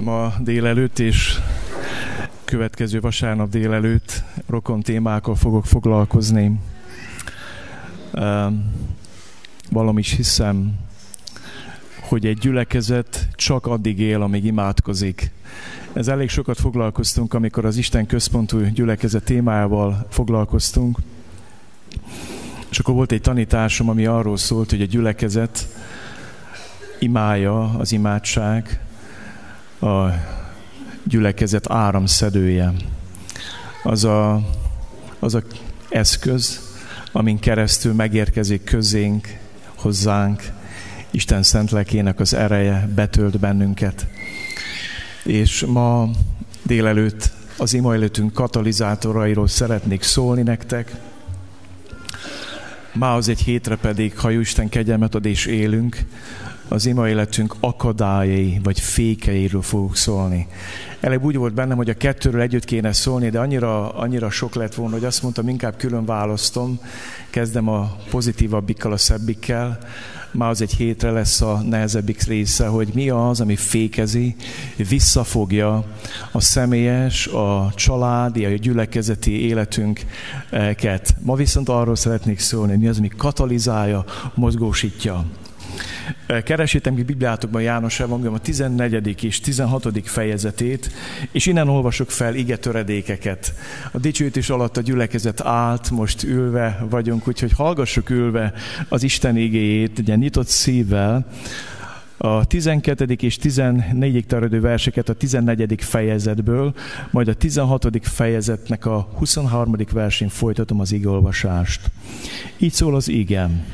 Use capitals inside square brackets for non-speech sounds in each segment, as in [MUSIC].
ma délelőtt és következő vasárnap délelőtt rokon témákkal fogok foglalkozni. Valami is hiszem, hogy egy gyülekezet csak addig él, amíg imádkozik. Ez elég sokat foglalkoztunk, amikor az Isten központú gyülekezet témájával foglalkoztunk. És akkor volt egy tanításom, ami arról szólt, hogy a gyülekezet imája, az imádság, a gyülekezet áramszedője. Az a, az a eszköz, amin keresztül megérkezik közénk, hozzánk, Isten szent lelkének az ereje betölt bennünket. És ma délelőtt az ima előttünk katalizátorairól szeretnék szólni nektek. Ma az egy hétre pedig, ha Isten kegyelmet ad és élünk, az ima életünk akadályai vagy fékeiről fogunk szólni. Elég úgy volt bennem, hogy a kettőről együtt kéne szólni, de annyira, annyira sok lett volna, hogy azt mondtam, inkább külön választom, kezdem a pozitívabbikkal, a szebbikkel, már az egy hétre lesz a nehezebbik része, hogy mi az, ami fékezi, visszafogja a személyes, a családi, a gyülekezeti életünket. Ma viszont arról szeretnék szólni, mi az, ami katalizálja, mozgósítja Keresétem ki Bibliátokban János Evangélium a 14. és 16. fejezetét, és innen olvasok fel ige töredékeket. A dicsőítés alatt a gyülekezet állt, most ülve vagyunk, úgyhogy hallgassuk ülve az Isten igéjét, ugye nyitott szívvel, a 12. és 14. terjedő verseket a 14. fejezetből, majd a 16. fejezetnek a 23. versén folytatom az igolvasást. Így szól az igen.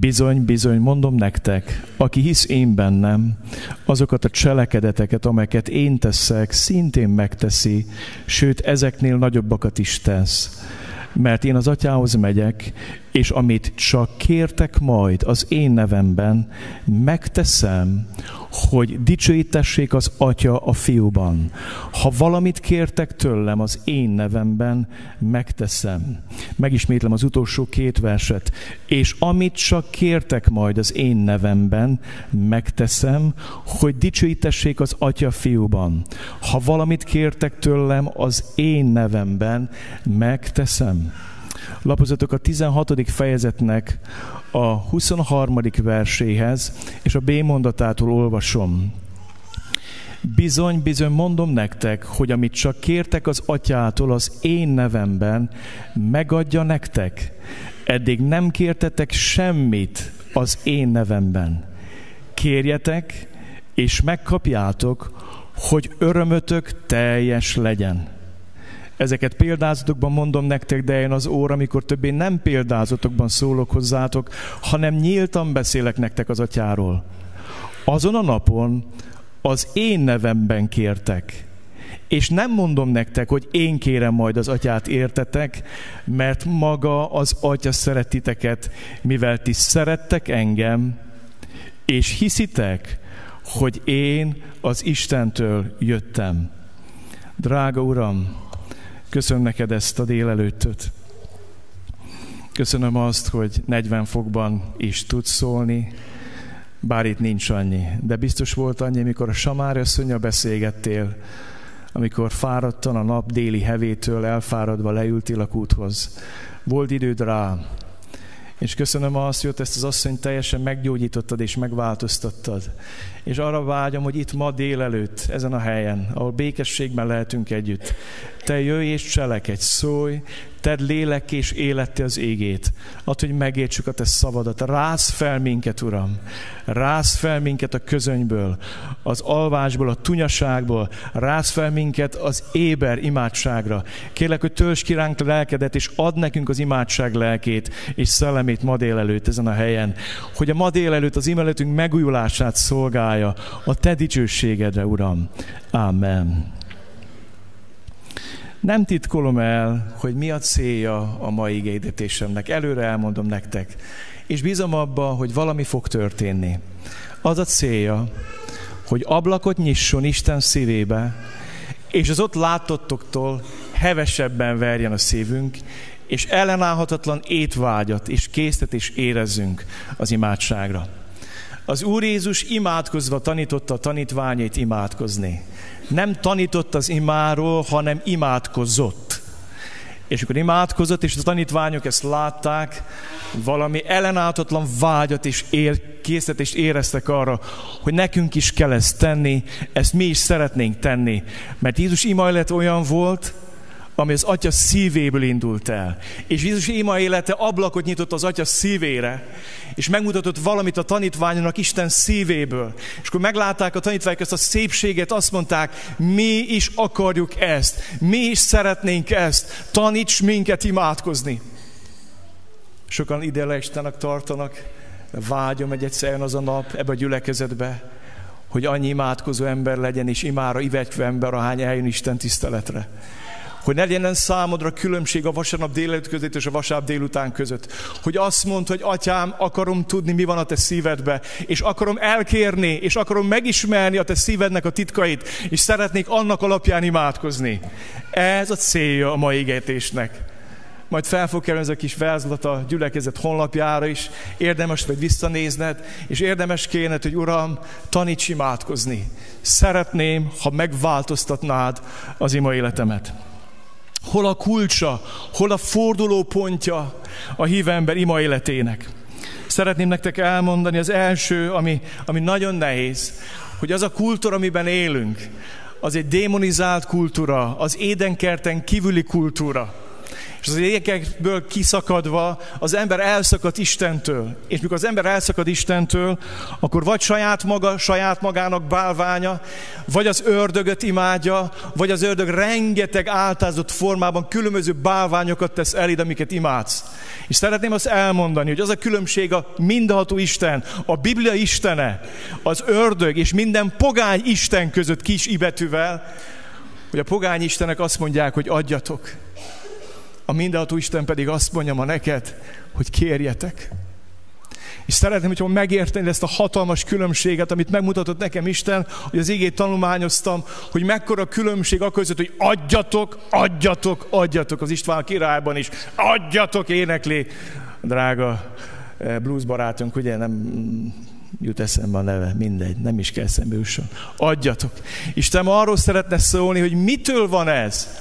Bizony, bizony, mondom nektek, aki hisz én bennem, azokat a cselekedeteket, amelyeket én teszek, szintén megteszi, sőt, ezeknél nagyobbakat is tesz. Mert én az atyához megyek, és amit csak kértek majd az én nevemben, megteszem, hogy dicsőítessék az Atya a fiúban. Ha valamit kértek tőlem az én nevemben, megteszem. Megismétlem az utolsó két verset. És amit csak kértek majd az én nevemben, megteszem, hogy dicsőítessék az Atya fiúban. Ha valamit kértek tőlem az én nevemben, megteszem. Lapozatok a 16. fejezetnek a 23. verséhez, és a B mondatától olvasom. Bizony, bizony mondom nektek, hogy amit csak kértek az atyától az én nevemben, megadja nektek. Eddig nem kértetek semmit az én nevemben. Kérjetek, és megkapjátok, hogy örömötök teljes legyen. Ezeket példázatokban mondom nektek, de én az óra, amikor többé nem példázatokban szólok hozzátok, hanem nyíltan beszélek nektek az atyáról. Azon a napon az én nevemben kértek, és nem mondom nektek, hogy én kérem majd az atyát értetek, mert maga az atya szeretiteket, mivel ti szerettek engem, és hiszitek, hogy én az Istentől jöttem. Drága Uram, Köszönöm neked ezt a délelőttöt. Köszönöm azt, hogy 40 fokban is tudsz szólni, bár itt nincs annyi. De biztos volt annyi, mikor a Samár összönya beszélgettél, amikor fáradtan a nap déli hevétől elfáradva leültél a kúthoz. Volt időd rá, és köszönöm azt, hogy ezt az asszonyt teljesen meggyógyítottad és megváltoztattad. És arra vágyom, hogy itt ma délelőtt, ezen a helyen, ahol békességben lehetünk együtt, te jöjj és cselekedj, szólj, tedd lélek és élette az égét. Add, hogy megértsük a te szavadat. Rász fel minket, Uram. Rász fel minket a közönyből, az alvásból, a tunyaságból. Rász fel minket az éber imádságra. Kérlek, hogy tölts ki ránk lelkedet, és add nekünk az imádság lelkét és szellemét ma délelőtt ezen a helyen. Hogy a ma délelőtt az imeletünk megújulását szolgálja a te dicsőségedre, Uram. Amen. Nem titkolom el, hogy mi a célja a mai igényítésemnek. Előre elmondom nektek. És bízom abban, hogy valami fog történni. Az a célja, hogy ablakot nyisson Isten szívébe, és az ott látottoktól hevesebben verjen a szívünk, és ellenállhatatlan étvágyat és késztet is érezzünk az imádságra. Az Úr Jézus imádkozva tanította a tanítványait imádkozni. Nem tanított az imáról, hanem imádkozott. És akkor imádkozott, és a tanítványok ezt látták, valami ellenállhatatlan vágyat és ér, készítést éreztek arra, hogy nekünk is kell ezt tenni, ezt mi is szeretnénk tenni. Mert Jézus ima olyan volt, ami az atya szívéből indult el. És Jézus ima élete ablakot nyitott az atya szívére, és megmutatott valamit a tanítványoknak Isten szívéből. És akkor meglátták a tanítványok ezt a szépséget, azt mondták, mi is akarjuk ezt, mi is szeretnénk ezt, taníts minket imádkozni. Sokan idealistának tartanak, vágyom egy egyszer az a nap ebbe a gyülekezetbe, hogy annyi imádkozó ember legyen, és imára ivetve ember, ahány eljön Isten tiszteletre hogy ne legyen számodra különbség a vasárnap délelőtt között és a vasárnap délután között. Hogy azt mondd, hogy atyám, akarom tudni, mi van a te szívedbe, és akarom elkérni, és akarom megismerni a te szívednek a titkait, és szeretnék annak alapján imádkozni. Ez a célja a mai égetésnek. Majd fel fog kerülni ez a kis vázlat a gyülekezet honlapjára is. Érdemes vagy visszanézned, és érdemes kéne, hogy Uram, taníts imádkozni. Szeretném, ha megváltoztatnád az ima életemet hol a kulcsa, hol a forduló pontja a hívember ima életének. Szeretném nektek elmondani az első, ami, ami nagyon nehéz, hogy az a kultúra, amiben élünk, az egy démonizált kultúra, az édenkerten kívüli kultúra. És az ékekből kiszakadva az ember elszakad Istentől. És mikor az ember elszakad Istentől, akkor vagy saját maga, saját magának bálványa, vagy az ördögöt imádja, vagy az ördög rengeteg áltázott formában különböző bálványokat tesz eléd, amiket imádsz. És szeretném azt elmondani, hogy az a különbség a mindenható Isten, a Biblia Istene, az ördög és minden pogány Isten között kis ibetűvel, hogy a pogány Istenek azt mondják, hogy adjatok. A mindenható Isten pedig azt mondja ma neked, hogy kérjetek. És szeretném, hogyha megérteni ezt a hatalmas különbséget, amit megmutatott nekem Isten, hogy az igét tanulmányoztam, hogy mekkora különbség a között, hogy adjatok, adjatok, adjatok az István királyban is. Adjatok, énekli, drága eh, blues barátunk, ugye nem jut eszembe a neve, mindegy, nem is kell eszembe jusson. Adjatok. Isten arról szeretne szólni, hogy mitől van ez.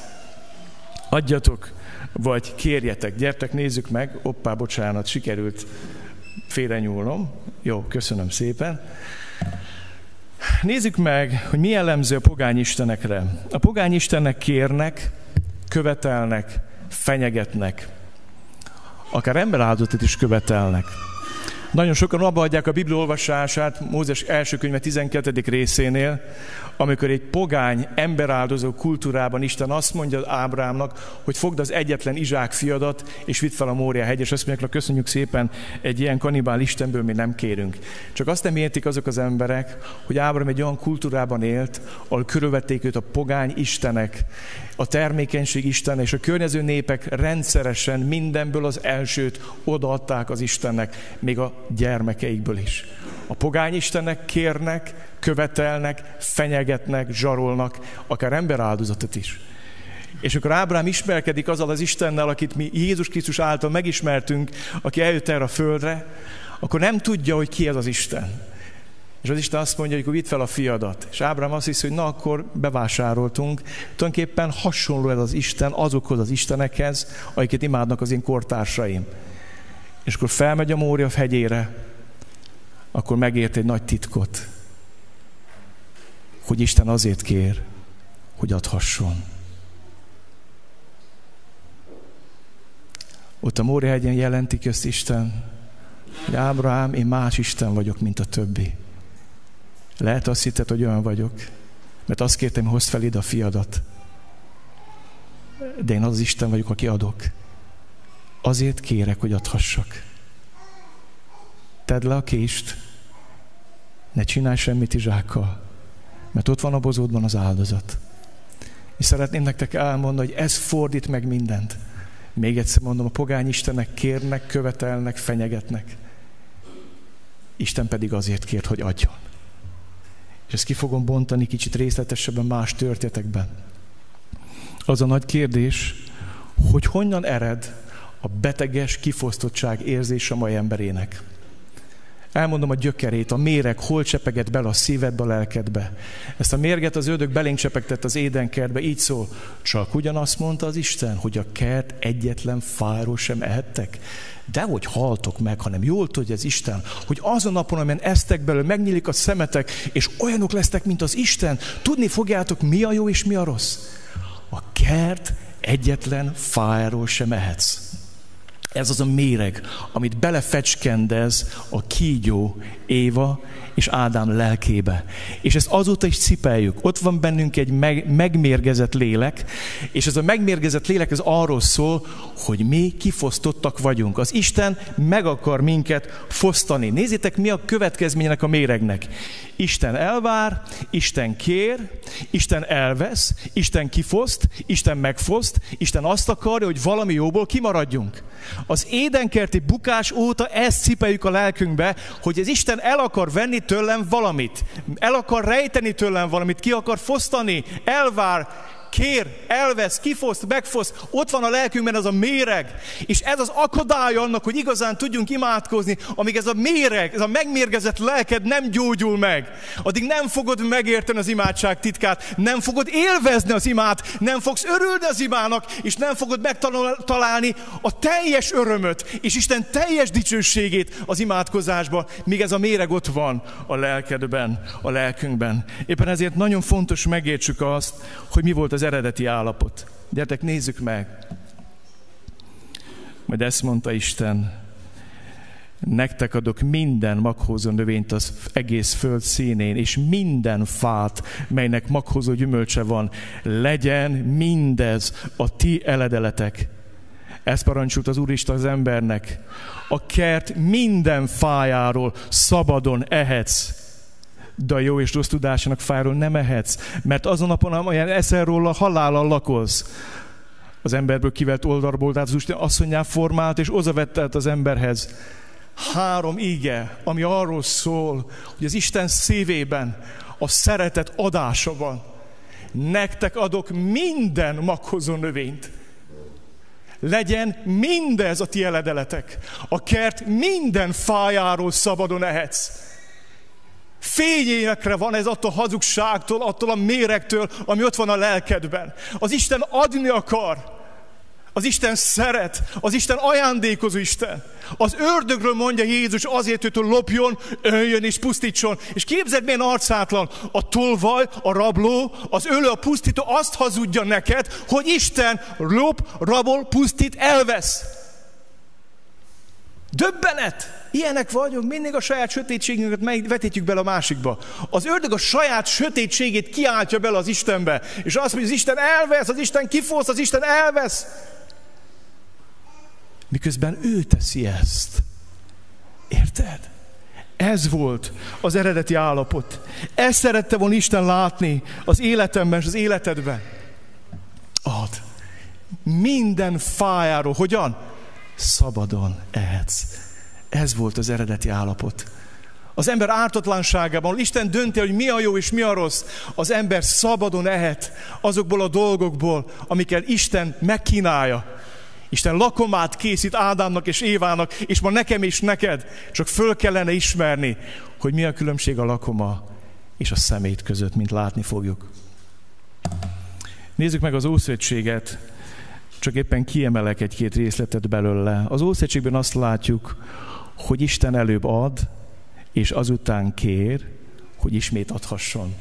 Adjatok vagy kérjetek, gyertek, nézzük meg, oppá, bocsánat, sikerült félrenyúlnom. Jó, köszönöm szépen. Nézzük meg, hogy mi jellemző a pogány istenekre. A pogány istennek kérnek, követelnek, fenyegetnek. Akár emberáldozatot is követelnek. Nagyon sokan abba adják a Biblia olvasását Mózes első könyve 12. részénél, amikor egy pogány, emberáldozó kultúrában Isten azt mondja Ábrámnak, hogy fogd az egyetlen Izsák fiadat, és vidd fel a Mória hegy, és azt mondják, köszönjük szépen, egy ilyen kanibál Istenből mi nem kérünk. Csak azt nem értik azok az emberek, hogy Ábrám egy olyan kultúrában élt, ahol körülvették őt a pogány istenek, a termékenység Isten és a környező népek rendszeresen mindenből az elsőt odaadták az Istennek, még a gyermekeikből is. A pogány istenek kérnek, követelnek, fenyegetnek, zsarolnak, akár emberáldozatot is. És akkor Ábrám ismerkedik azzal az Istennel, akit mi Jézus Krisztus által megismertünk, aki eljött erre a földre, akkor nem tudja, hogy ki ez az Isten. És az Isten azt mondja, hogy akkor vidd fel a fiadat. És Ábrám azt hiszi, hogy na, akkor bevásároltunk. Tulajdonképpen hasonló ez az Isten azokhoz az Istenekhez, akiket imádnak az én kortársaim. És akkor felmegy a Mória hegyére, akkor megért egy nagy titkot, hogy Isten azért kér, hogy adhasson. Ott a Mória hegyen jelentik ezt Isten, hogy Ábrahám, én más Isten vagyok, mint a többi. Lehet azt hitted, hogy olyan vagyok, mert azt kértem, hozd fel ide a fiadat. De én az Isten vagyok, aki adok. Azért kérek, hogy adhassak. Tedd le a kést, ne csinálj semmit Izsákkal, mert ott van a bozódban az áldozat. És szeretném nektek elmondani, hogy ez fordít meg mindent. Még egyszer mondom, a pogány Istenek kérnek, követelnek, fenyegetnek. Isten pedig azért kért, hogy adjon. És ezt ki fogom bontani kicsit részletesebben más történetekben. Az a nagy kérdés, hogy honnan ered a beteges kifosztottság érzés a mai emberének. Elmondom a gyökerét, a méreg hol csepeget bele a szívedbe, a lelkedbe. Ezt a mérget az ördög belénk csepegtett az édenkertbe, így szól. Csak ugyanazt mondta az Isten, hogy a kert egyetlen fáról sem ehettek. De hogy haltok meg, hanem jól tudja az Isten, hogy azon napon, amelyen eztek belőle, megnyílik a szemetek, és olyanok lesztek, mint az Isten, tudni fogjátok, mi a jó és mi a rossz. A kert egyetlen fáról sem ehetsz. Ez az a méreg, amit belefecskendez a kígyó Éva és Ádám lelkébe. És ezt azóta is cipeljük. Ott van bennünk egy meg, megmérgezett lélek, és ez a megmérgezett lélek ez arról szól, hogy mi kifosztottak vagyunk. Az Isten meg akar minket fosztani. Nézzétek, mi a következménynek a méregnek. Isten elvár, Isten kér, Isten elvesz, Isten kifoszt, Isten megfoszt, Isten azt akarja, hogy valami jóból kimaradjunk. Az édenkerti bukás óta ezt cipeljük a lelkünkbe, hogy az Isten el akar venni tőlem valamit. El akar rejteni tőlem valamit, ki akar fosztani, elvár, kér, elvesz, kifoszt, megfoszt, ott van a lelkünkben ez a méreg, és ez az akadály annak, hogy igazán tudjunk imádkozni, amíg ez a méreg, ez a megmérgezett lelked nem gyógyul meg, addig nem fogod megérteni az imádság titkát, nem fogod élvezni az imát, nem fogsz örülni az imának, és nem fogod megtalálni a teljes örömöt, és Isten teljes dicsőségét az imádkozásba, míg ez a méreg ott van a lelkedben, a lelkünkben. Éppen ezért nagyon fontos megértsük azt, hogy mi volt az az eredeti állapot. Gyertek, nézzük meg. Majd ezt mondta Isten, nektek adok minden maghozó növényt az egész föld színén, és minden fát, melynek maghozó gyümölcse van, legyen mindez a ti eledeletek. Ezt parancsult az Úristen az embernek. A kert minden fájáról szabadon ehetsz de a jó és rossz tudásának fájról nem ehetsz, mert azon napon, amelyen eszel róla, halállal lakolsz. Az emberből kivett oldalból, tehát az Isten asszonyán formált, és vette az emberhez. Három ige, ami arról szól, hogy az Isten szívében a szeretet adása van. Nektek adok minden maghozó növényt. Legyen mindez a ti eledeletek. A kert minden fájáról szabadon ehetsz. Fényénekre van ez attól a hazugságtól, attól a méregtől, ami ott van a lelkedben. Az Isten adni akar. Az Isten szeret, az Isten ajándékozó Isten. Az ördögről mondja Jézus azért, hogy lopjon, öljön és pusztítson. És képzeld, milyen arcátlan. A tolvaj, a rabló, az ölő, a pusztító azt hazudja neked, hogy Isten lop, rabol, pusztít, elvesz. Döbbenet! Ilyenek vagyunk, mindig a saját sötétségünket vetítjük bele a másikba. Az ördög a saját sötétségét kiáltja bele az Istenbe, és azt mondja, az Isten elvesz, az Isten kifosz, az Isten elvesz. Miközben ő teszi ezt. Érted? Ez volt az eredeti állapot. Ezt szerette volna Isten látni az életemben és az életedben. Ad. Minden fájáról. Hogyan? Szabadon ehetsz ez volt az eredeti állapot. Az ember ártatlanságában, Isten dönti, hogy mi a jó és mi a rossz, az ember szabadon ehet azokból a dolgokból, amiket Isten megkínálja. Isten lakomát készít Ádámnak és Évának, és ma nekem és neked. Csak föl kellene ismerni, hogy mi a különbség a lakoma és a szemét között, mint látni fogjuk. Nézzük meg az Ószövetséget, csak éppen kiemelek egy-két részletet belőle. Az Ószövetségben azt látjuk, hogy Isten előbb ad, és azután kér, hogy ismét adhasson.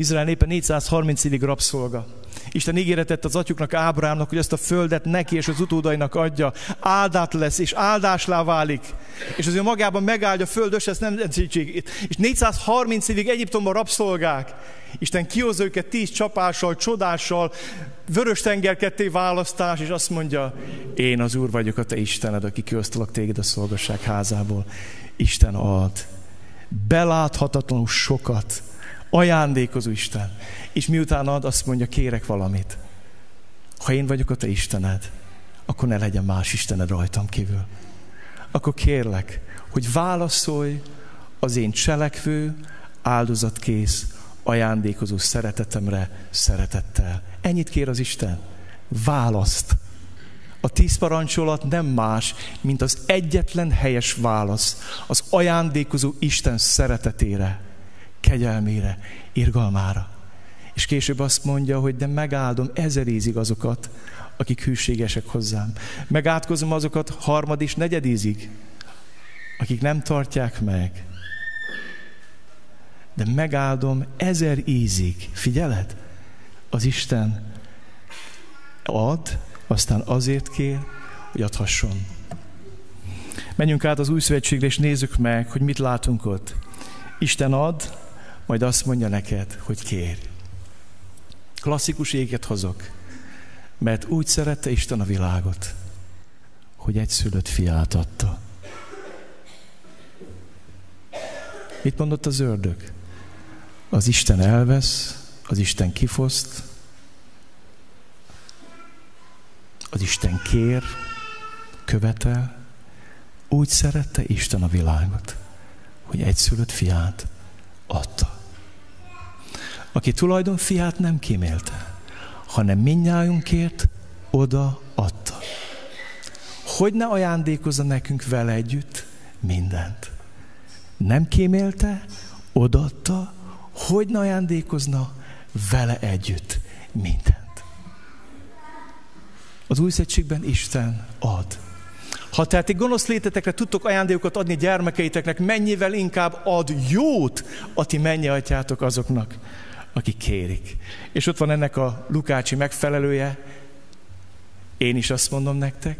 Izrael népe 430 évig rabszolga. Isten ígéretet az atyuknak, Ábrámnak, hogy ezt a földet neki és az utódainak adja. Áldát lesz, és áldáslá válik. És az ő magában megáldja a föld összes nemzetségét. És 430 évig Egyiptomban rabszolgák. Isten kihozza őket tíz csapással, csodással, vörös tenger ketté választás, és azt mondja, én az Úr vagyok a te Istened, aki kiosztalak téged a szolgasság házából. Isten ad. Beláthatatlanul sokat. Ajándékozó Isten. És miután ad, azt mondja, kérek valamit. Ha én vagyok a te Istened, akkor ne legyen más Istened rajtam kívül. Akkor kérlek, hogy válaszolj az én cselekvő, áldozatkész, ajándékozó szeretetemre szeretettel. Ennyit kér az Isten. Választ. A tíz parancsolat nem más, mint az egyetlen helyes válasz az ajándékozó Isten szeretetére, kegyelmére, irgalmára. És később azt mondja, hogy de megáldom ezerízig azokat, akik hűségesek hozzám. Megátkozom azokat harmad és negyedízig, akik nem tartják meg. De megáldom ezer ízig. Figyeled? Az Isten ad, aztán azért kér, hogy adhasson. Menjünk át az új szövetségre, és nézzük meg, hogy mit látunk ott. Isten ad, majd azt mondja neked, hogy kér. Klasszikus éget hozok, mert úgy szerette Isten a világot, hogy egy szülött fiát adta. Mit mondott az ördög? Az Isten elvesz, az Isten kifoszt, az Isten kér, követel, úgy szerette Isten a világot, hogy egyszülött fiát adta. Aki tulajdon fiát nem kímélte, hanem minnyájunkért oda adta. Hogy ne ajándékozza nekünk vele együtt mindent? Nem kímélte, odaadta, hogy ne ajándékozna vele együtt mindent. Az új szegységben Isten ad. Ha tehát egy gonosz létetekre tudtok ajándékokat adni gyermekeiteknek, mennyivel inkább ad jót a ti mennyi atyátok azoknak, akik kérik. És ott van ennek a Lukácsi megfelelője. Én is azt mondom nektek,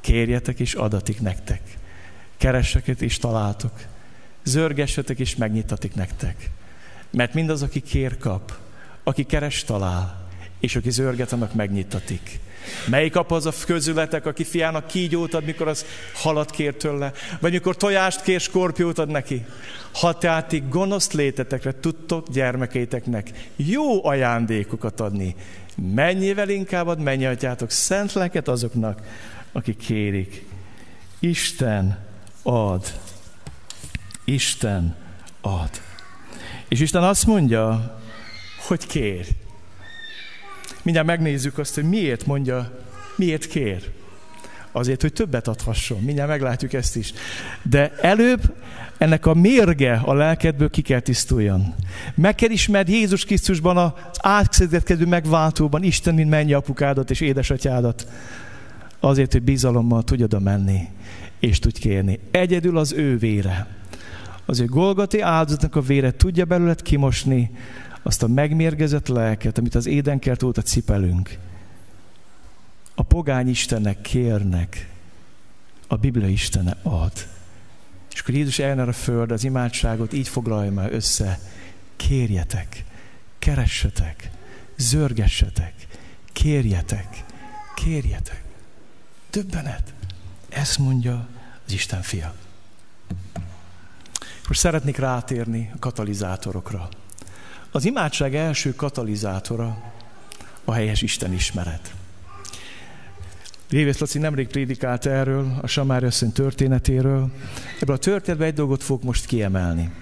kérjetek és adatik nektek. Keressetek és találtok. Zörgessetek és megnyitatik nektek. Mert mindaz, aki kér, kap. Aki keres, talál. És aki zörget, annak megnyitatik. Melyik apa az a közületek, aki fiának kígyót ad, mikor az halat kér tőle? Vagy mikor tojást kér, skorpiót ad neki? Ha tehát ti gonosz létetekre tudtok gyermekeiteknek jó ajándékokat adni, mennyivel inkább ad mennyi atyátok szent leket azoknak, akik kérik. Isten ad. Isten ad. És Isten azt mondja, hogy kér. Mindjárt megnézzük azt, hogy miért mondja, miért kér. Azért, hogy többet adhasson. Mindjárt meglátjuk ezt is. De előbb ennek a mérge a lelkedből ki kell tisztuljon. Meg kell ismerd Jézus Krisztusban az átszedetkedő megváltóban Isten, mint mennyi apukádat és édesatyádat. Azért, hogy bizalommal tudj oda menni, és tudj kérni. Egyedül az ő vére. Az ő Golgati áldozatnak a vére tudja belőled kimosni azt a megmérgezett lelket, amit az édenkert óta cipelünk. A pogány Istennek kérnek, a Biblia Istene ad. És akkor Jézus eljön a föld, az imádságot így foglalja már össze. Kérjetek, keressetek, zörgessetek, kérjetek, kérjetek. Többenet. Ezt mondja az Isten fia. Most szeretnék rátérni a katalizátorokra. Az imádság első katalizátora a helyes Isten ismeret. Révész Laci nemrég prédikált erről, a Samári asszony történetéről. Ebből a történetben egy dolgot fog most kiemelni.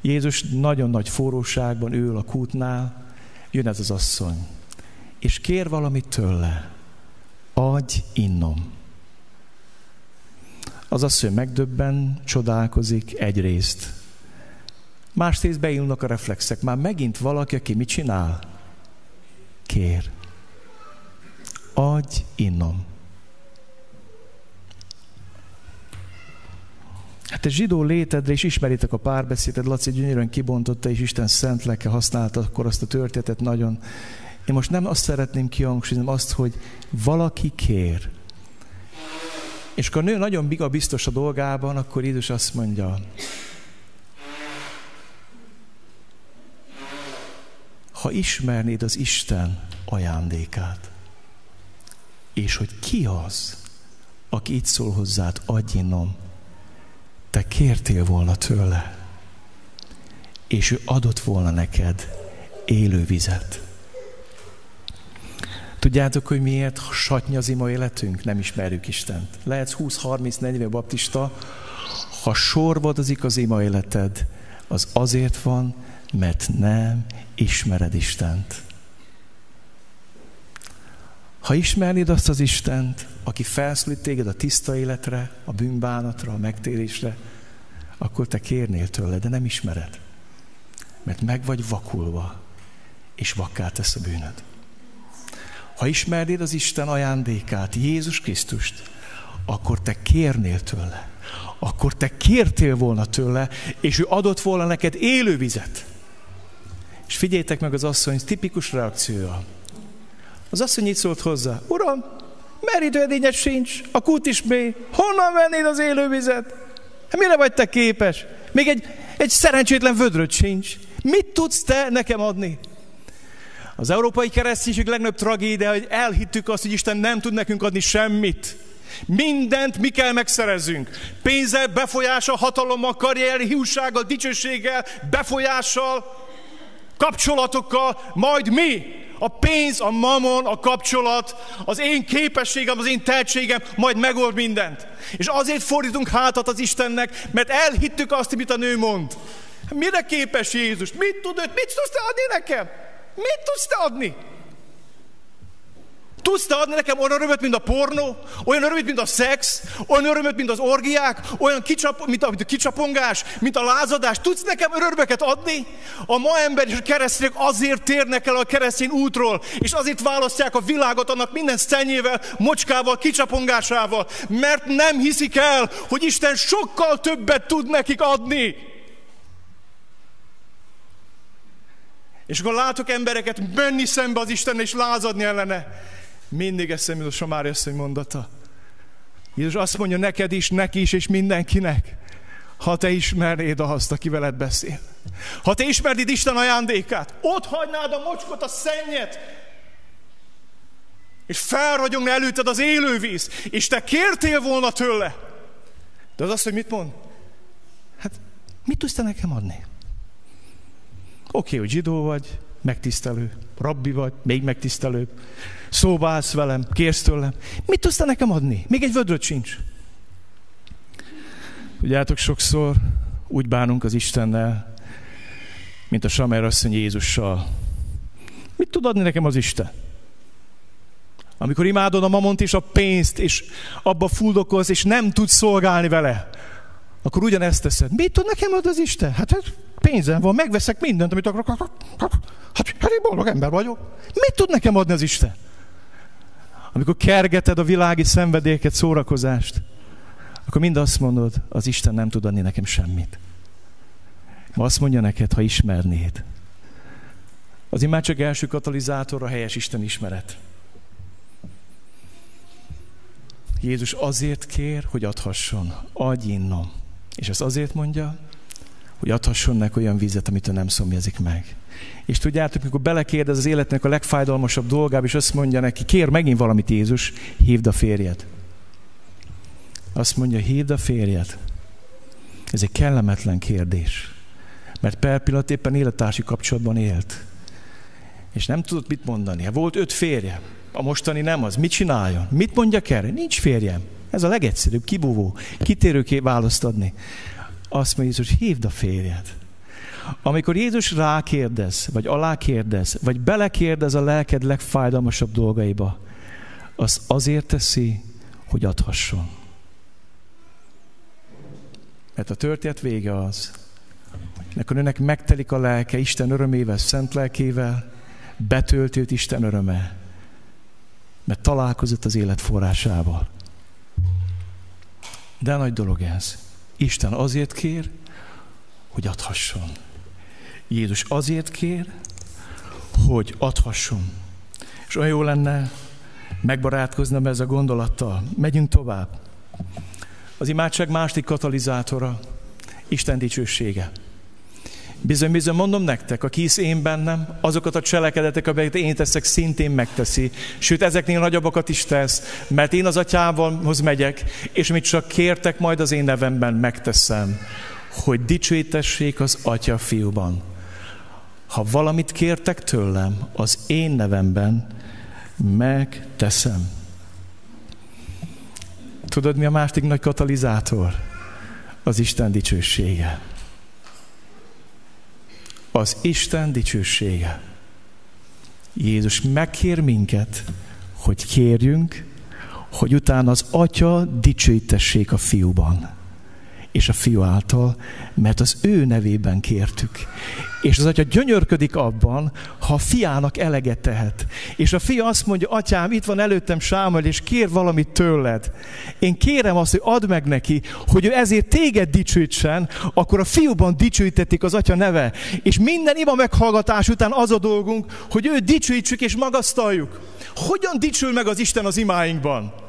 Jézus nagyon nagy forróságban ül a kútnál, jön ez az asszony, és kér valamit tőle. Adj innom. Az asszony megdöbben, csodálkozik egyrészt, Másrészt beindulnak a reflexek. Már megint valaki, aki mit csinál? Kér. Adj innom. Hát egy zsidó létedre is ismeritek a párbeszédet, Laci gyönyörűen kibontotta, és Isten szent leke használta akkor azt a történetet nagyon. Én most nem azt szeretném kihangsúlyozni, azt, hogy valaki kér. És akkor a nő nagyon biga biztos a dolgában, akkor Jézus azt mondja, ha ismernéd az Isten ajándékát, és hogy ki az, aki itt szól hozzád, adj innom, te kértél volna tőle, és ő adott volna neked élő vizet. Tudjátok, hogy miért satnya az ima életünk? Nem ismerjük Istent. Lehetsz 20-30-40 baptista, ha sorvadozik az ima életed, az azért van, mert nem ismered Istent. Ha ismernéd azt az Istent, aki felszólít téged a tiszta életre, a bűnbánatra, a megtérésre, akkor te kérnél tőle, de nem ismered. Mert meg vagy vakulva, és vakká tesz a bűnöd. Ha ismernéd az Isten ajándékát, Jézus Krisztust, akkor te kérnél tőle. Akkor te kértél volna tőle, és ő adott volna neked élő vizet. És figyeljétek meg az asszony tipikus reakciója. Az asszony így szólt hozzá, Uram, merítőedényed sincs, a kút is mély, honnan vennéd az élővizet? Hát mire vagy te képes? Még egy, egy szerencsétlen vödröt sincs. Mit tudsz te nekem adni? Az európai kereszténység legnagyobb tragédia, hogy elhittük azt, hogy Isten nem tud nekünk adni semmit. Mindent mi kell megszerezzünk. Pénzzel, befolyással, hatalommal, karrier, hiúsággal, dicsőséggel, befolyással, kapcsolatokkal, majd mi. A pénz, a mamon, a kapcsolat, az én képességem, az én tehetségem majd megold mindent. És azért fordítunk hátat az Istennek, mert elhittük azt, amit a nő mond. Mire képes Jézus? Mit tud őt? Mit tudsz te adni nekem? Mit tudsz te adni? Tudsz te adni nekem olyan örömöt, mint a pornó? Olyan örömöt, mint a szex? Olyan örömöt, mint az orgiák? Olyan kicsap, mint, a, mint a kicsapongás? Mint a lázadás? Tudsz nekem örömöket adni? A ma ember és a keresztények azért térnek el a keresztény útról, és azért választják a világot annak minden szennyével, mocskával, kicsapongásával, mert nem hiszik el, hogy Isten sokkal többet tud nekik adni. És akkor látok embereket menni szembe az Isten és lázadni ellene. Mindig eszembe a Somári asszony mondata. Jézus azt mondja neked is, neki is, és mindenkinek, ha te ismernéd azt, aki veled beszél. Ha te ismernéd Isten ajándékát, ott hagynád a mocskot, a szennyet, és felragyogna előtted az élővíz, és te kértél volna tőle. De az azt, hogy mit mond? Hát, mit tudsz te nekem adni? Oké, okay, hogy zsidó vagy, megtisztelő, rabbi vagy, még megtisztelőbb. Szóba állsz velem, kérsz tőlem. Mit tudsz te nekem adni? Még egy vödröt sincs. Tudjátok, sokszor úgy bánunk az Istennel, mint a Samer asszony Jézussal. Mit tud adni nekem az Isten? Amikor imádod a mamont és a pénzt, és abba fuldokolsz, és nem tudsz szolgálni vele, akkor ugyanezt teszed. Mit tud nekem adni az Isten? Hát, hát pénzem van, megveszek mindent, amit akarok. Hát, hát, én boldog ember vagyok. Mit tud nekem adni az Isten? Amikor kergeted a világi szenvedélyeket, szórakozást, akkor mind azt mondod, az Isten nem tud adni nekem semmit. Ma azt mondja neked, ha ismernéd. Az imád első katalizátor helyes Isten ismeret. Jézus azért kér, hogy adhasson. Adj innom. És ezt azért mondja, hogy adhasson neki olyan vizet, amit ő nem szomjazik meg. És tudjátok, mikor belekérdez az életnek a legfájdalmasabb dolgába, és azt mondja neki, kér megint valamit Jézus, hívd a férjed. Azt mondja, hívd a férjed. Ez egy kellemetlen kérdés. Mert per pillanat éppen élettársi kapcsolatban élt. És nem tudott mit mondani. Volt öt férje. A mostani nem az. Mit csináljon? Mit mondjak erre? Nincs férjem. Ez a legegyszerűbb, kibúvó, kitérőké választ adni. Azt mondja Jézus, hívd a férjed. Amikor Jézus rákérdez, vagy alákérdez, vagy belekérdez a lelked legfájdalmasabb dolgaiba, az azért teszi, hogy adhasson. Mert a történet vége az, hogy önnek megtelik a lelke Isten örömével, szent lelkével, betölti Isten öröme, mert találkozott az élet forrásával. De nagy dolog ez. Isten azért kér, hogy adhasson. Jézus azért kér, hogy adhasson. És olyan jó lenne megbarátkoznom ez a gondolattal. Megyünk tovább. Az imádság másik katalizátora, Isten dicsősége. Bizony, bizony mondom nektek, aki hisz én bennem, azokat a cselekedetek, amelyeket én teszek, szintén megteszi. Sőt, ezeknél nagyobbakat is tesz, mert én az atyámhoz megyek, és amit csak kértek, majd az én nevemben megteszem, hogy dicsőítessék az atya fiúban. Ha valamit kértek tőlem, az én nevemben megteszem. Tudod, mi a másik nagy katalizátor? Az Isten dicsősége az Isten dicsősége. Jézus megkér minket, hogy kérjünk, hogy utána az Atya dicsőítessék a fiúban és a fiú által, mert az ő nevében kértük. És az atya gyönyörködik abban, ha a fiának eleget tehet. És a fia azt mondja, atyám, itt van előttem Sámuel, és kér valamit tőled. Én kérem azt, hogy add meg neki, hogy ő ezért téged dicsőítsen, akkor a fiúban dicsőítették az atya neve. És minden ima meghallgatás után az a dolgunk, hogy őt dicsőítsük és magasztaljuk. Hogyan dicsül meg az Isten az imáinkban?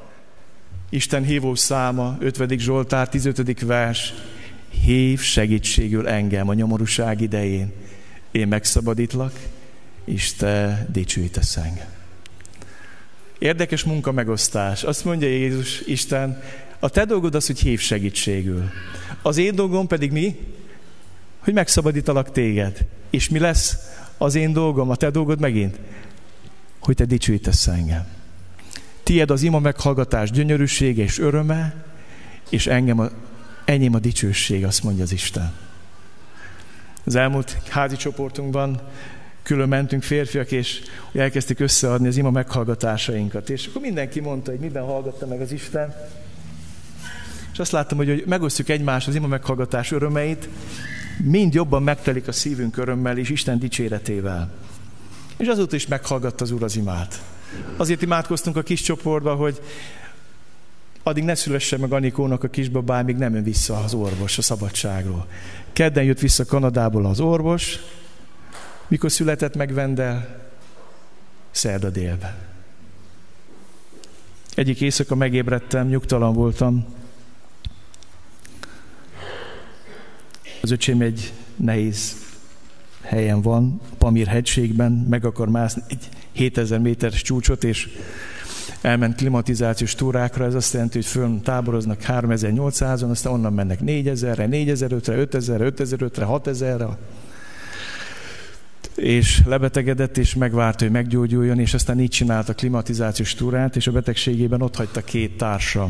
Isten hívó száma, 50. Zsoltár, 15. vers. Hív segítségül engem a nyomorúság idején. Én megszabadítlak, és te dicsőítesz engem. Érdekes munka megosztás. Azt mondja Jézus, Isten, a te dolgod az, hogy hív segítségül. Az én dolgom pedig mi? Hogy megszabadítalak téged. És mi lesz az én dolgom, a te dolgod megint? Hogy te dicsőítesz engem. Tied az ima meghallgatás gyönyörűsége és öröme, és engem a, enyém a dicsőség, azt mondja az Isten. Az elmúlt házi csoportunkban külön mentünk férfiak, és elkezdtük összeadni az ima meghallgatásainkat. És akkor mindenki mondta, hogy miben hallgatta meg az Isten. És azt láttam, hogy, hogy megosztjuk egymást az ima meghallgatás örömeit, mind jobban megtelik a szívünk örömmel és Isten dicséretével. És azóta is meghallgatta az Úr az imát. Azért imádkoztunk a kis csoportba, hogy addig ne szülessen meg Anikónak a kisbabá, míg nem jön vissza az orvos a szabadságról. Kedden jött vissza Kanadából az orvos, mikor született meg Vendel? Szerda délben. Egyik éjszaka megébredtem, nyugtalan voltam. Az öcsém egy nehéz helyen van, Pamír hegységben, meg akar mászni egy 7000 méteres csúcsot, és elment klimatizációs túrákra, ez azt jelenti, hogy fönn táboroznak 3800-on, aztán onnan mennek 4000-re, 4005-re, 5000-re, 5005-re, 6000-re, és lebetegedett, és megvárta, hogy meggyógyuljon, és aztán így csinálta a klimatizációs túrát, és a betegségében ott hagyta két társam.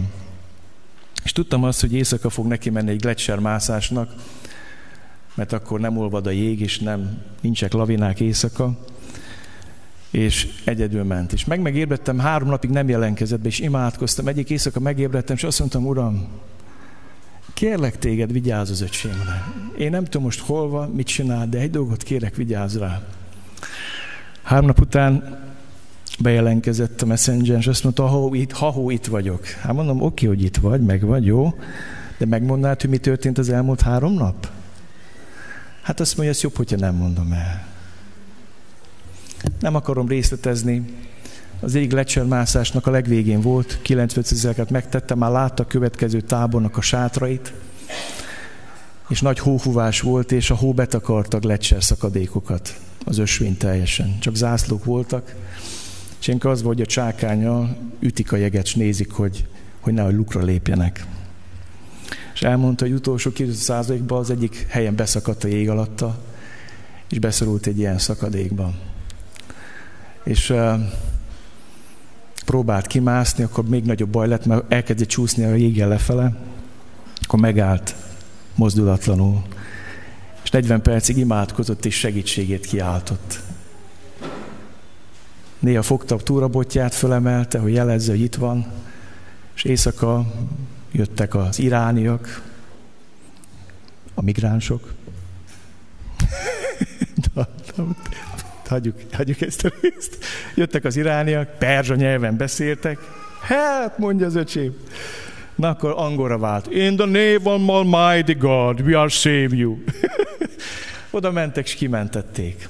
És tudtam azt, hogy éjszaka fog neki menni egy gletszer mászásnak, mert akkor nem olvad a jég, és nem, nincsek lavinák éjszaka, és egyedül ment. És meg megébredtem, három napig nem jelenkezett be, és imádkoztam. Egyik éjszaka megébredtem, és azt mondtam, Uram, kérlek téged, vigyázz az öcsémre. Én nem tudom most hol van, mit csinál, de egy dolgot kérek, vigyázz rá. Három nap után bejelentkezett a messenger, és azt mondta, ha itt, ha itt vagyok. Hát mondom, oké, hogy itt vagy, meg vagy, jó, de megmondnád, hogy mi történt az elmúlt három nap? Hát azt mondja, ez jobb, hogyha nem mondom el. Nem akarom részletezni. Az egyik lecsermászásnak a legvégén volt, 95 ezereket megtette, már látta a következő tábornak a sátrait, és nagy hóhúvás volt, és a hó betakarta lecser szakadékokat, az ösvény teljesen. Csak zászlók voltak, és én az volt, hogy a csákánya ütik a jeget, és nézik, hogy, hogy nehogy lukra lépjenek. És elmondta, hogy utolsó 200%-ban az egyik helyen beszakadt a jég alatta, és beszorult egy ilyen szakadékba és próbált kimászni, akkor még nagyobb baj lett, mert elkezdett csúszni a jéggel lefele, akkor megállt mozdulatlanul, és 40 percig imádkozott és segítségét kiáltott. Néha fogta a túrabotját, fölemelte, hogy jelezze, hogy itt van, és éjszaka jöttek az irániak, a migránsok. [LAUGHS] hagyjuk, hagyjuk ezt a részt. Jöttek az irániak, perzsa nyelven beszéltek. Hát, mondja az öcsém. Na akkor angolra vált. In the name of Almighty God, we are save you. [LAUGHS] Oda mentek, és kimentették.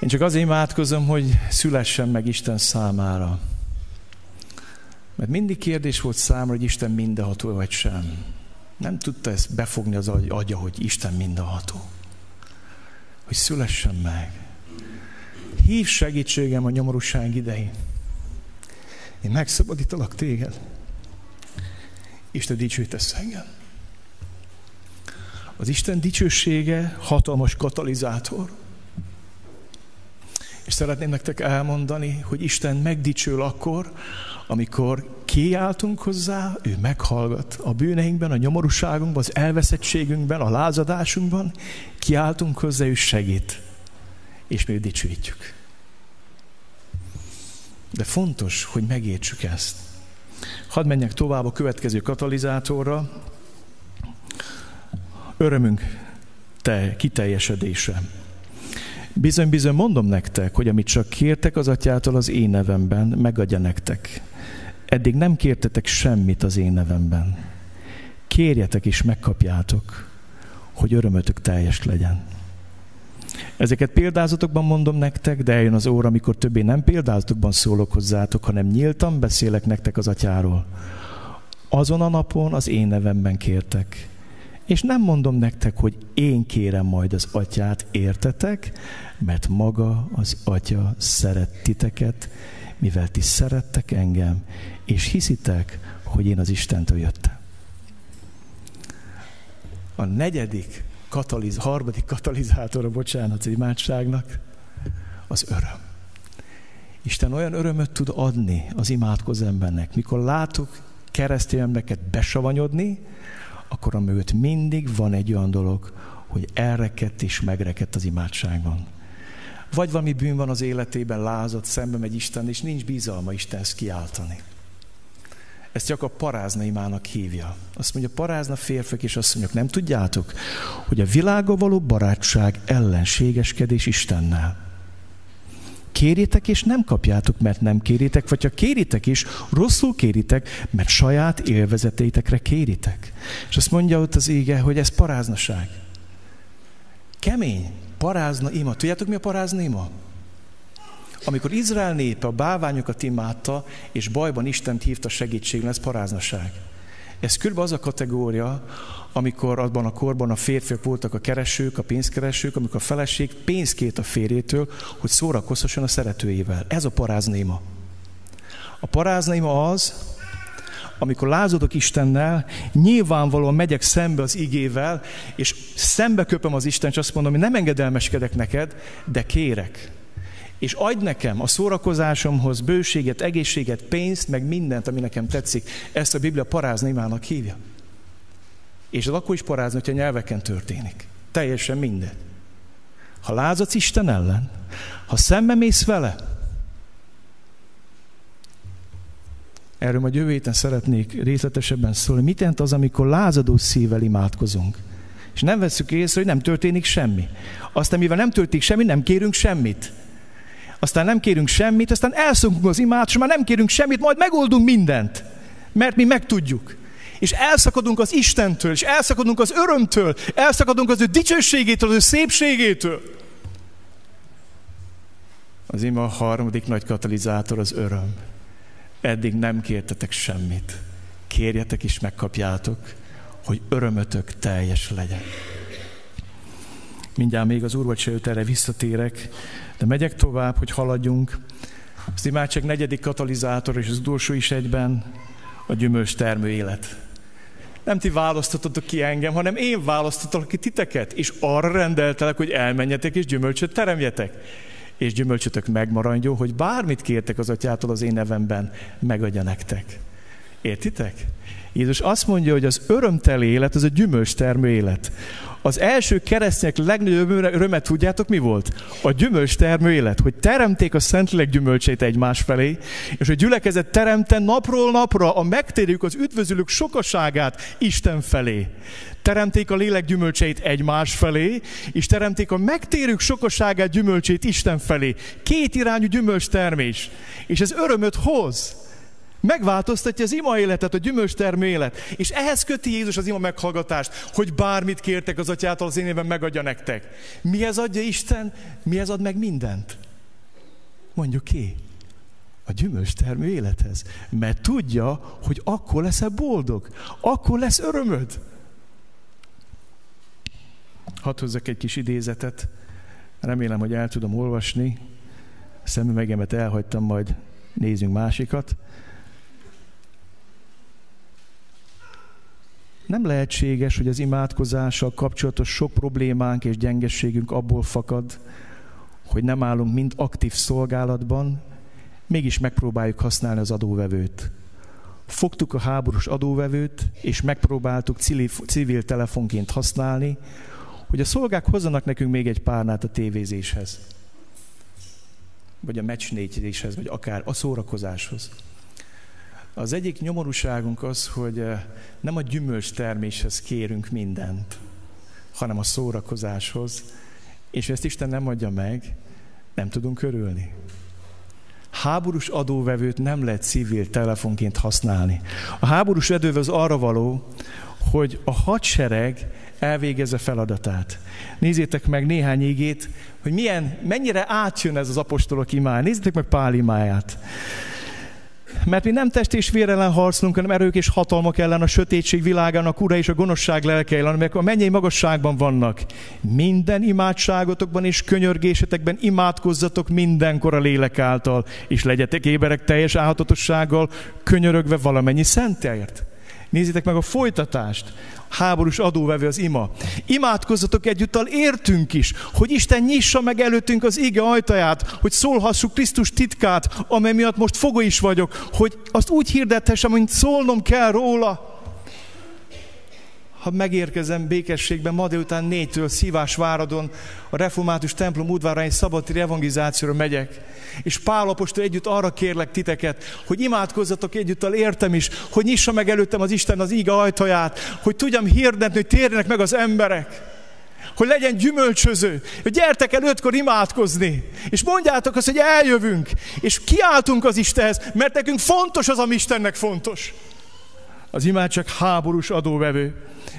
Én csak azért imádkozom, hogy szülessen meg Isten számára. Mert mindig kérdés volt számra, hogy Isten mindenható vagy sem. Nem tudta ezt befogni az agya, hogy Isten mindenható hogy szülessen meg. Hív segítségem a nyomorúság idején. Én megszabadítalak téged. Isten dicsőítesz engem. Az Isten dicsősége hatalmas katalizátor. És szeretném nektek elmondani, hogy Isten megdicsől akkor, amikor kiáltunk hozzá, ő meghallgat a bűneinkben, a nyomorúságunkban, az elveszettségünkben, a lázadásunkban, kiáltunk hozzá, ő segít, és mi dicsőítjük. De fontos, hogy megértsük ezt. Hadd menjek tovább a következő katalizátorra. Örömünk te kiteljesedése. Bizony-bizony mondom nektek, hogy amit csak kértek az atyától az én nevemben, megadja nektek. Eddig nem kértetek semmit az én nevemben. Kérjetek és megkapjátok, hogy örömötök teljes legyen. Ezeket példázatokban mondom nektek, de eljön az óra, amikor többé nem példázatokban szólok hozzátok, hanem nyíltan beszélek nektek az atyáról. Azon a napon az én nevemben kértek. És nem mondom nektek, hogy én kérem majd az atyát, értetek? Mert maga az atya szeret titeket, mivel ti szerettek engem, és hiszitek, hogy én az Istentől jöttem. A negyedik kataliz, harmadik katalizátora, bocsánat, az imádságnak, az öröm. Isten olyan örömöt tud adni az imádkozó embernek, mikor látok keresztény embereket besavanyodni, akkor a mögött mindig van egy olyan dolog, hogy elrekedt és megrekedt az imádságban. Vagy valami bűn van az életében, lázadt, szembe megy Isten, és nincs bizalma Istenhez kiáltani. Ezt csak a parázna imának hívja. Azt mondja, parázna férfek, és mondjuk, nem tudjátok, hogy a világa való barátság ellenségeskedés Istennel. Kérjétek, és nem kapjátok, mert nem kéritek, vagy ha kéritek is, rosszul kéritek, mert saját élvezeteitekre kéritek. És azt mondja ott az ége, hogy ez paráznaság. Kemény, parázna ima. Tudjátok, mi a parázna ima? Amikor Izrael népe a báványokat imádta, és bajban Istent hívta segítségre, ez paráznaság. Ez kb. az a kategória, amikor abban a korban a férfiak voltak a keresők, a pénzkeresők, amikor a feleség pénzt kért a férjétől, hogy szórakozhasson a szeretőjével. Ez a paráznéma. A paráznéma az, amikor lázodok Istennel, nyilvánvalóan megyek szembe az igével, és szembe köpöm az Isten, és azt mondom, hogy nem engedelmeskedek neked, de kérek és adj nekem a szórakozásomhoz bőséget, egészséget, pénzt, meg mindent, ami nekem tetszik. Ezt a Biblia parázni imának hívja. És az akkor is parázni, hogyha nyelveken történik. Teljesen minden. Ha lázadsz Isten ellen, ha szembe mész vele, erről majd jövő héten szeretnék részletesebben szólni. Mit jelent az, amikor lázadó szívvel imádkozunk? És nem veszük észre, hogy nem történik semmi. Aztán mivel nem történik semmi, nem kérünk semmit aztán nem kérünk semmit, aztán elszokunk az imát, és már nem kérünk semmit, majd megoldunk mindent. Mert mi megtudjuk. És elszakadunk az Istentől, és elszakadunk az örömtől, elszakadunk az ő dicsőségétől, az ő szépségétől. Az ima a harmadik nagy katalizátor az öröm. Eddig nem kértetek semmit. Kérjetek és megkapjátok, hogy örömötök teljes legyen. Mindjárt még az úrvacsra erre visszatérek, de megyek tovább, hogy haladjunk. Az imádság negyedik katalizátor, és az utolsó is egyben a gyümölcs termő élet. Nem ti választottatok ki engem, hanem én választottalak ki titeket, és arra rendeltelek, hogy elmenjetek és gyümölcsöt teremjetek. És gyümölcsötök megmaradjon, hogy bármit kértek az atyától az én nevemben, megadja nektek. Értitek? Jézus azt mondja, hogy az örömteli élet, az a gyümölcs élet. Az első keresztények legnagyobb örömet tudjátok mi volt? A gyümölcs termő élet, hogy teremték a Szentlélek gyümölcsét egymás felé, és a gyülekezet teremte napról napra a megtérjük az üdvözülők sokaságát Isten felé. Teremték a lélek gyümölcseit egymás felé, és teremték a megtérők sokaságát gyümölcsét Isten felé. Két irányú gyümölcs termés. És ez örömöt hoz. Megváltoztatja az ima életet, a gyümölcstermő élet. És ehhez köti Jézus az ima meghallgatást, hogy bármit kértek az atyától az én évben megadja nektek. Mihez adja Isten? Mihez ad meg mindent? Mondjuk ki. A gyümölcstermő élethez. Mert tudja, hogy akkor leszel boldog. Akkor lesz örömöd. Hadd hozzak egy kis idézetet. Remélem, hogy el tudom olvasni. Szemüvegemet elhagytam, majd nézzünk másikat. Nem lehetséges, hogy az imádkozással kapcsolatos sok problémánk és gyengességünk abból fakad, hogy nem állunk mind aktív szolgálatban, mégis megpróbáljuk használni az adóvevőt. Fogtuk a háborús adóvevőt, és megpróbáltuk civil, telefonként használni, hogy a szolgák hozzanak nekünk még egy párnát a tévézéshez. vagy a meccsnégyéshez, vagy akár a szórakozáshoz. Az egyik nyomorúságunk az, hogy eh, nem a gyümölcs terméshez kérünk mindent, hanem a szórakozáshoz, és ezt Isten nem adja meg, nem tudunk örülni. Háborús adóvevőt nem lehet civil telefonként használni. A háborús adóvevő az arra való, hogy a hadsereg elvégezze feladatát. Nézzétek meg néhány ígét, hogy milyen, mennyire átjön ez az apostolok imája. Nézzétek meg Pál imáját. Mert mi nem test és vér ellen harcolunk, hanem erők és hatalmak ellen a sötétség világának ura és a gonoszság lelke ellen, amelyek a mennyei magasságban vannak. Minden imádságotokban és könyörgésetekben imádkozzatok mindenkor a lélek által, és legyetek éberek teljes álhatatossággal, könyörögve valamennyi szentért. Nézzétek meg a folytatást. Háborús adóvevő az ima. Imádkozzatok egyúttal értünk is, hogy Isten nyissa meg előttünk az ége ajtaját, hogy szólhassuk Krisztus titkát, amely miatt most fogó is vagyok, hogy azt úgy hirdethessem, hogy szólnom kell róla ha megérkezem békességben ma délután négytől Szívás Váradon, a református templom udvarán egy szabadtéri evangelizációra megyek. És Pál apostol együtt arra kérlek titeket, hogy imádkozzatok együttal értem is, hogy nyissa meg előttem az Isten az íga ajtaját, hogy tudjam hirdetni, hogy térjenek meg az emberek hogy legyen gyümölcsöző, hogy gyertek el ötkor imádkozni, és mondjátok azt, hogy eljövünk, és kiáltunk az Istenhez, mert nekünk fontos az, ami Istennek fontos. Az imád csak háborús adóvevő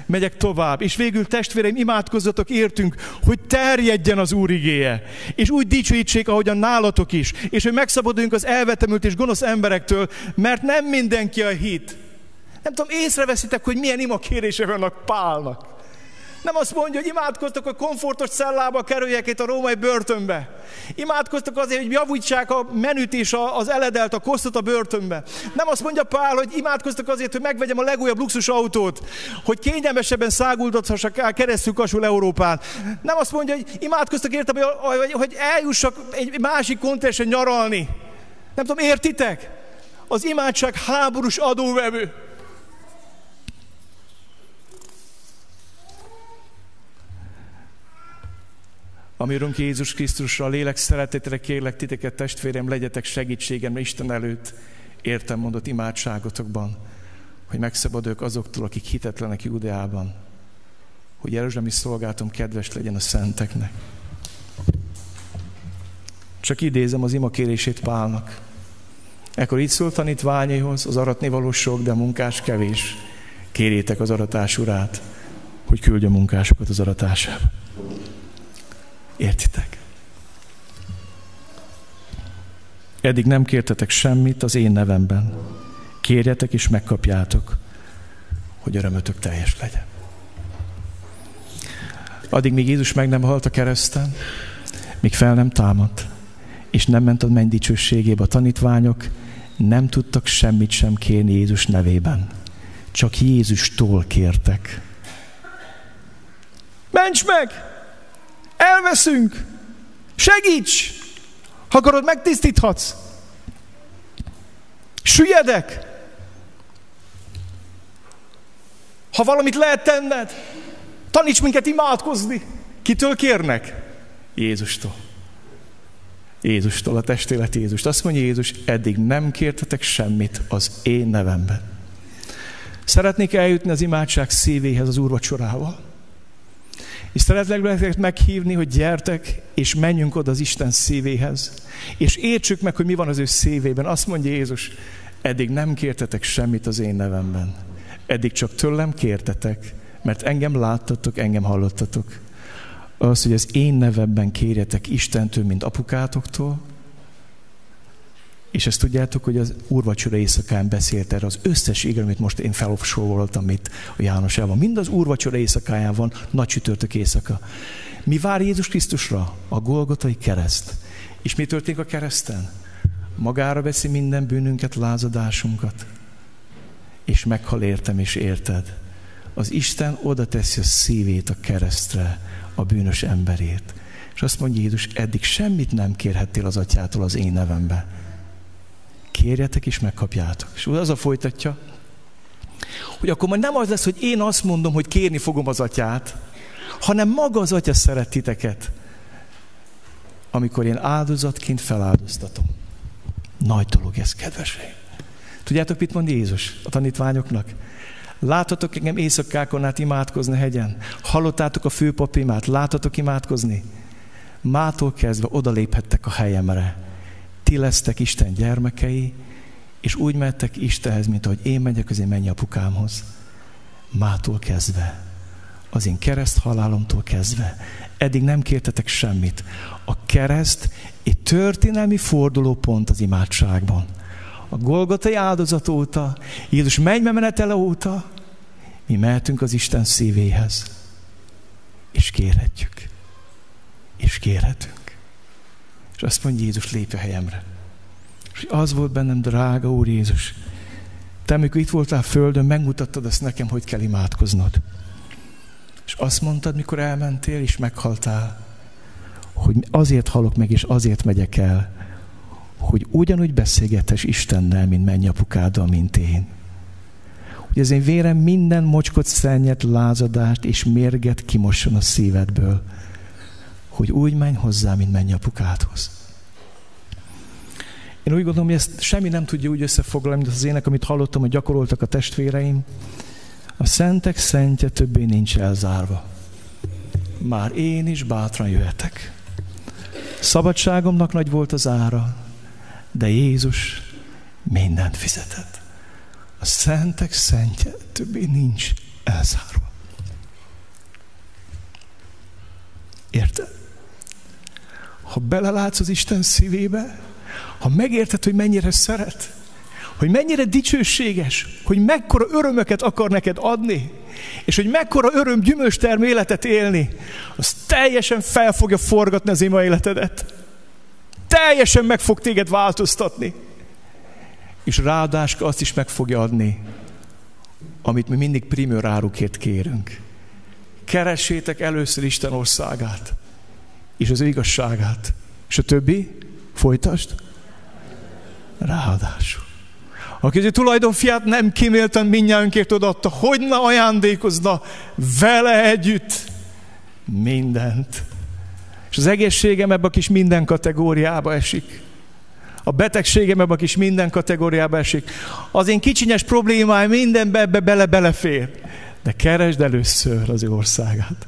megyek tovább. És végül testvéreim, imádkozzatok értünk, hogy terjedjen az Úr igéje. És úgy dicsőítsék, ahogyan nálatok is. És hogy megszabaduljunk az elvetemült és gonosz emberektől, mert nem mindenki a hit. Nem tudom, észreveszitek, hogy milyen ima kérése vannak Pálnak. Nem azt mondja, hogy imádkoztak, hogy komfortos cellába kerüljek itt a római börtönbe. Imádkoztak azért, hogy javítsák a menüt és az eledelt, a kosztot a börtönbe. Nem azt mondja Pál, hogy imádkoztak azért, hogy megvegyem a legújabb luxusautót, hogy kényelmesebben száguldhathassak el keresztül kasul Európán. Nem azt mondja, hogy imádkoztak értem, hogy, hogy eljussak egy másik kontinensen nyaralni. Nem tudom, értitek? Az imádság háborús adóvevő. Amirunk Jézus Krisztusra, a lélek szeretetére kérlek titeket, testvérem, legyetek segítségemre Isten előtt, értem mondott imádságotokban, hogy megszabadulok azoktól, akik hitetlenek Júdeában, hogy Jeruzsálemi szolgálatom kedves legyen a szenteknek. Csak idézem az ima kérését Pálnak. Ekkor így szólt tanítványaihoz, az aratni való sok, de munkás kevés. Kérjétek az aratás urát, hogy küldje munkásokat az aratásába. Értitek? Eddig nem kértetek semmit az én nevemben. Kérjetek és megkapjátok, hogy örömötök teljes legyen. Addig, míg Jézus meg nem halt a kereszten, míg fel nem támadt, és nem ment a menny dicsőségébe a tanítványok, nem tudtak semmit sem kérni Jézus nevében. Csak Jézustól kértek. Ments meg! Elveszünk! Segíts! Ha akarod, megtisztíthatsz. Süllyedek! Ha valamit lehet tenned, taníts minket imádkozni. Kitől kérnek? Jézustól. Jézustól, a testélet Jézust. Azt mondja Jézus, eddig nem kértetek semmit az én nevemben. Szeretnék eljutni az imádság szívéhez az úrvacsorával. És szeretlek benneteket meghívni, hogy gyertek, és menjünk oda az Isten szívéhez, és értsük meg, hogy mi van az ő szívében. Azt mondja Jézus, eddig nem kértetek semmit az én nevemben. Eddig csak tőlem kértetek, mert engem láttatok, engem hallottatok. Az, hogy az én nevemben kérjetek Istentől, mint apukátoktól, és ezt tudjátok, hogy az úrvacsora éjszakán beszélt erre az összes igaz, amit most én felolvasoltam itt a Jánosában. Mind az úrvacsora éjszakáján van, nagy csütörtök éjszaka. Mi vár Jézus Krisztusra? A Golgotai kereszt. És mi történik a kereszten? Magára veszi minden bűnünket, lázadásunkat, és meghal értem és érted. Az Isten oda teszi a szívét a keresztre, a bűnös emberét. És azt mondja Jézus, eddig semmit nem kérhettél az atyától az én nevembe kérjetek és megkapjátok. És az a folytatja, hogy akkor majd nem az lesz, hogy én azt mondom, hogy kérni fogom az atyát, hanem maga az atya szeret titeket. amikor én áldozatként feláldoztatom. Nagy dolog ez, kedveseim. Tudjátok, mit mond Jézus a tanítványoknak? Láthatok engem éjszakákon át imádkozni hegyen? Hallottátok a főpapimát? Láthatok imádkozni? Mától kezdve odaléphettek a helyemre. Ti lesztek Isten gyermekei, és úgy mehettek Istenhez, mint ahogy én megyek az én mennyi apukámhoz. Mától kezdve, az én kereszt halálomtól kezdve, eddig nem kértetek semmit. A kereszt egy történelmi fordulópont az imádságban. A Golgotai áldozat óta, Jézus menetele óta, mi mehetünk az Isten szívéhez, és kérhetjük. És kérhetünk. És azt mondja Jézus, lépj a helyemre. És az volt bennem, drága Úr Jézus, te, amikor itt voltál földön, megmutattad ezt nekem, hogy kell imádkoznod. És azt mondtad, mikor elmentél és meghaltál, hogy azért halok meg, és azért megyek el, hogy ugyanúgy beszélgetes Istennel, mint mennyapukáddal, mint én. Hogy az én vérem minden mocskot, szennyet, lázadást és mérget kimosson a szívedből, hogy úgy menj hozzá, mint mennyapukádhoz. Én úgy gondolom, hogy ezt semmi nem tudja úgy összefoglalni, mint az ének, amit hallottam, hogy gyakoroltak a testvéreim. A szentek szentje többé nincs elzárva. Már én is bátran jöhetek. Szabadságomnak nagy volt az ára, de Jézus mindent fizetett. A szentek szentje többé nincs elzárva. Érted? Ha belelátsz az Isten szívébe, ha megérted, hogy mennyire szeret, hogy mennyire dicsőséges, hogy mekkora örömöket akar neked adni, és hogy mekkora öröm gyümölcstermő életet élni, az teljesen fel fogja forgatni az ima életedet. Teljesen meg fog téged változtatni. És ráadásul azt is meg fogja adni, amit mi mindig primőr árukért kérünk. Keressétek először Isten országát, és az igazságát. És a többi, folytasd, ráadásul. Aki az tulajdonfiát nem kimélten minnyájunkért odaadta, hogy ne ajándékozna vele együtt mindent. És az egészségem ebbe a kis minden kategóriába esik. A betegségem ebbe a kis minden kategóriába esik. Az én kicsinyes problémáim mindenbe ebbe bele-belefér. De keresd először az ő országát.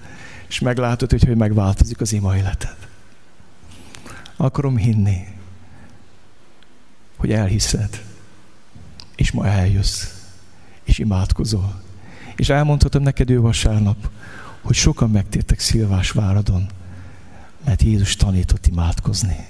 És meglátod, hogy, hogy megváltozik az ima életed. Akarom hinni, hogy elhiszed, és ma eljössz, és imádkozol. És elmondhatom neked ő vasárnap, hogy sokan megtértek Szilvás váradon, mert Jézus tanított imádkozni.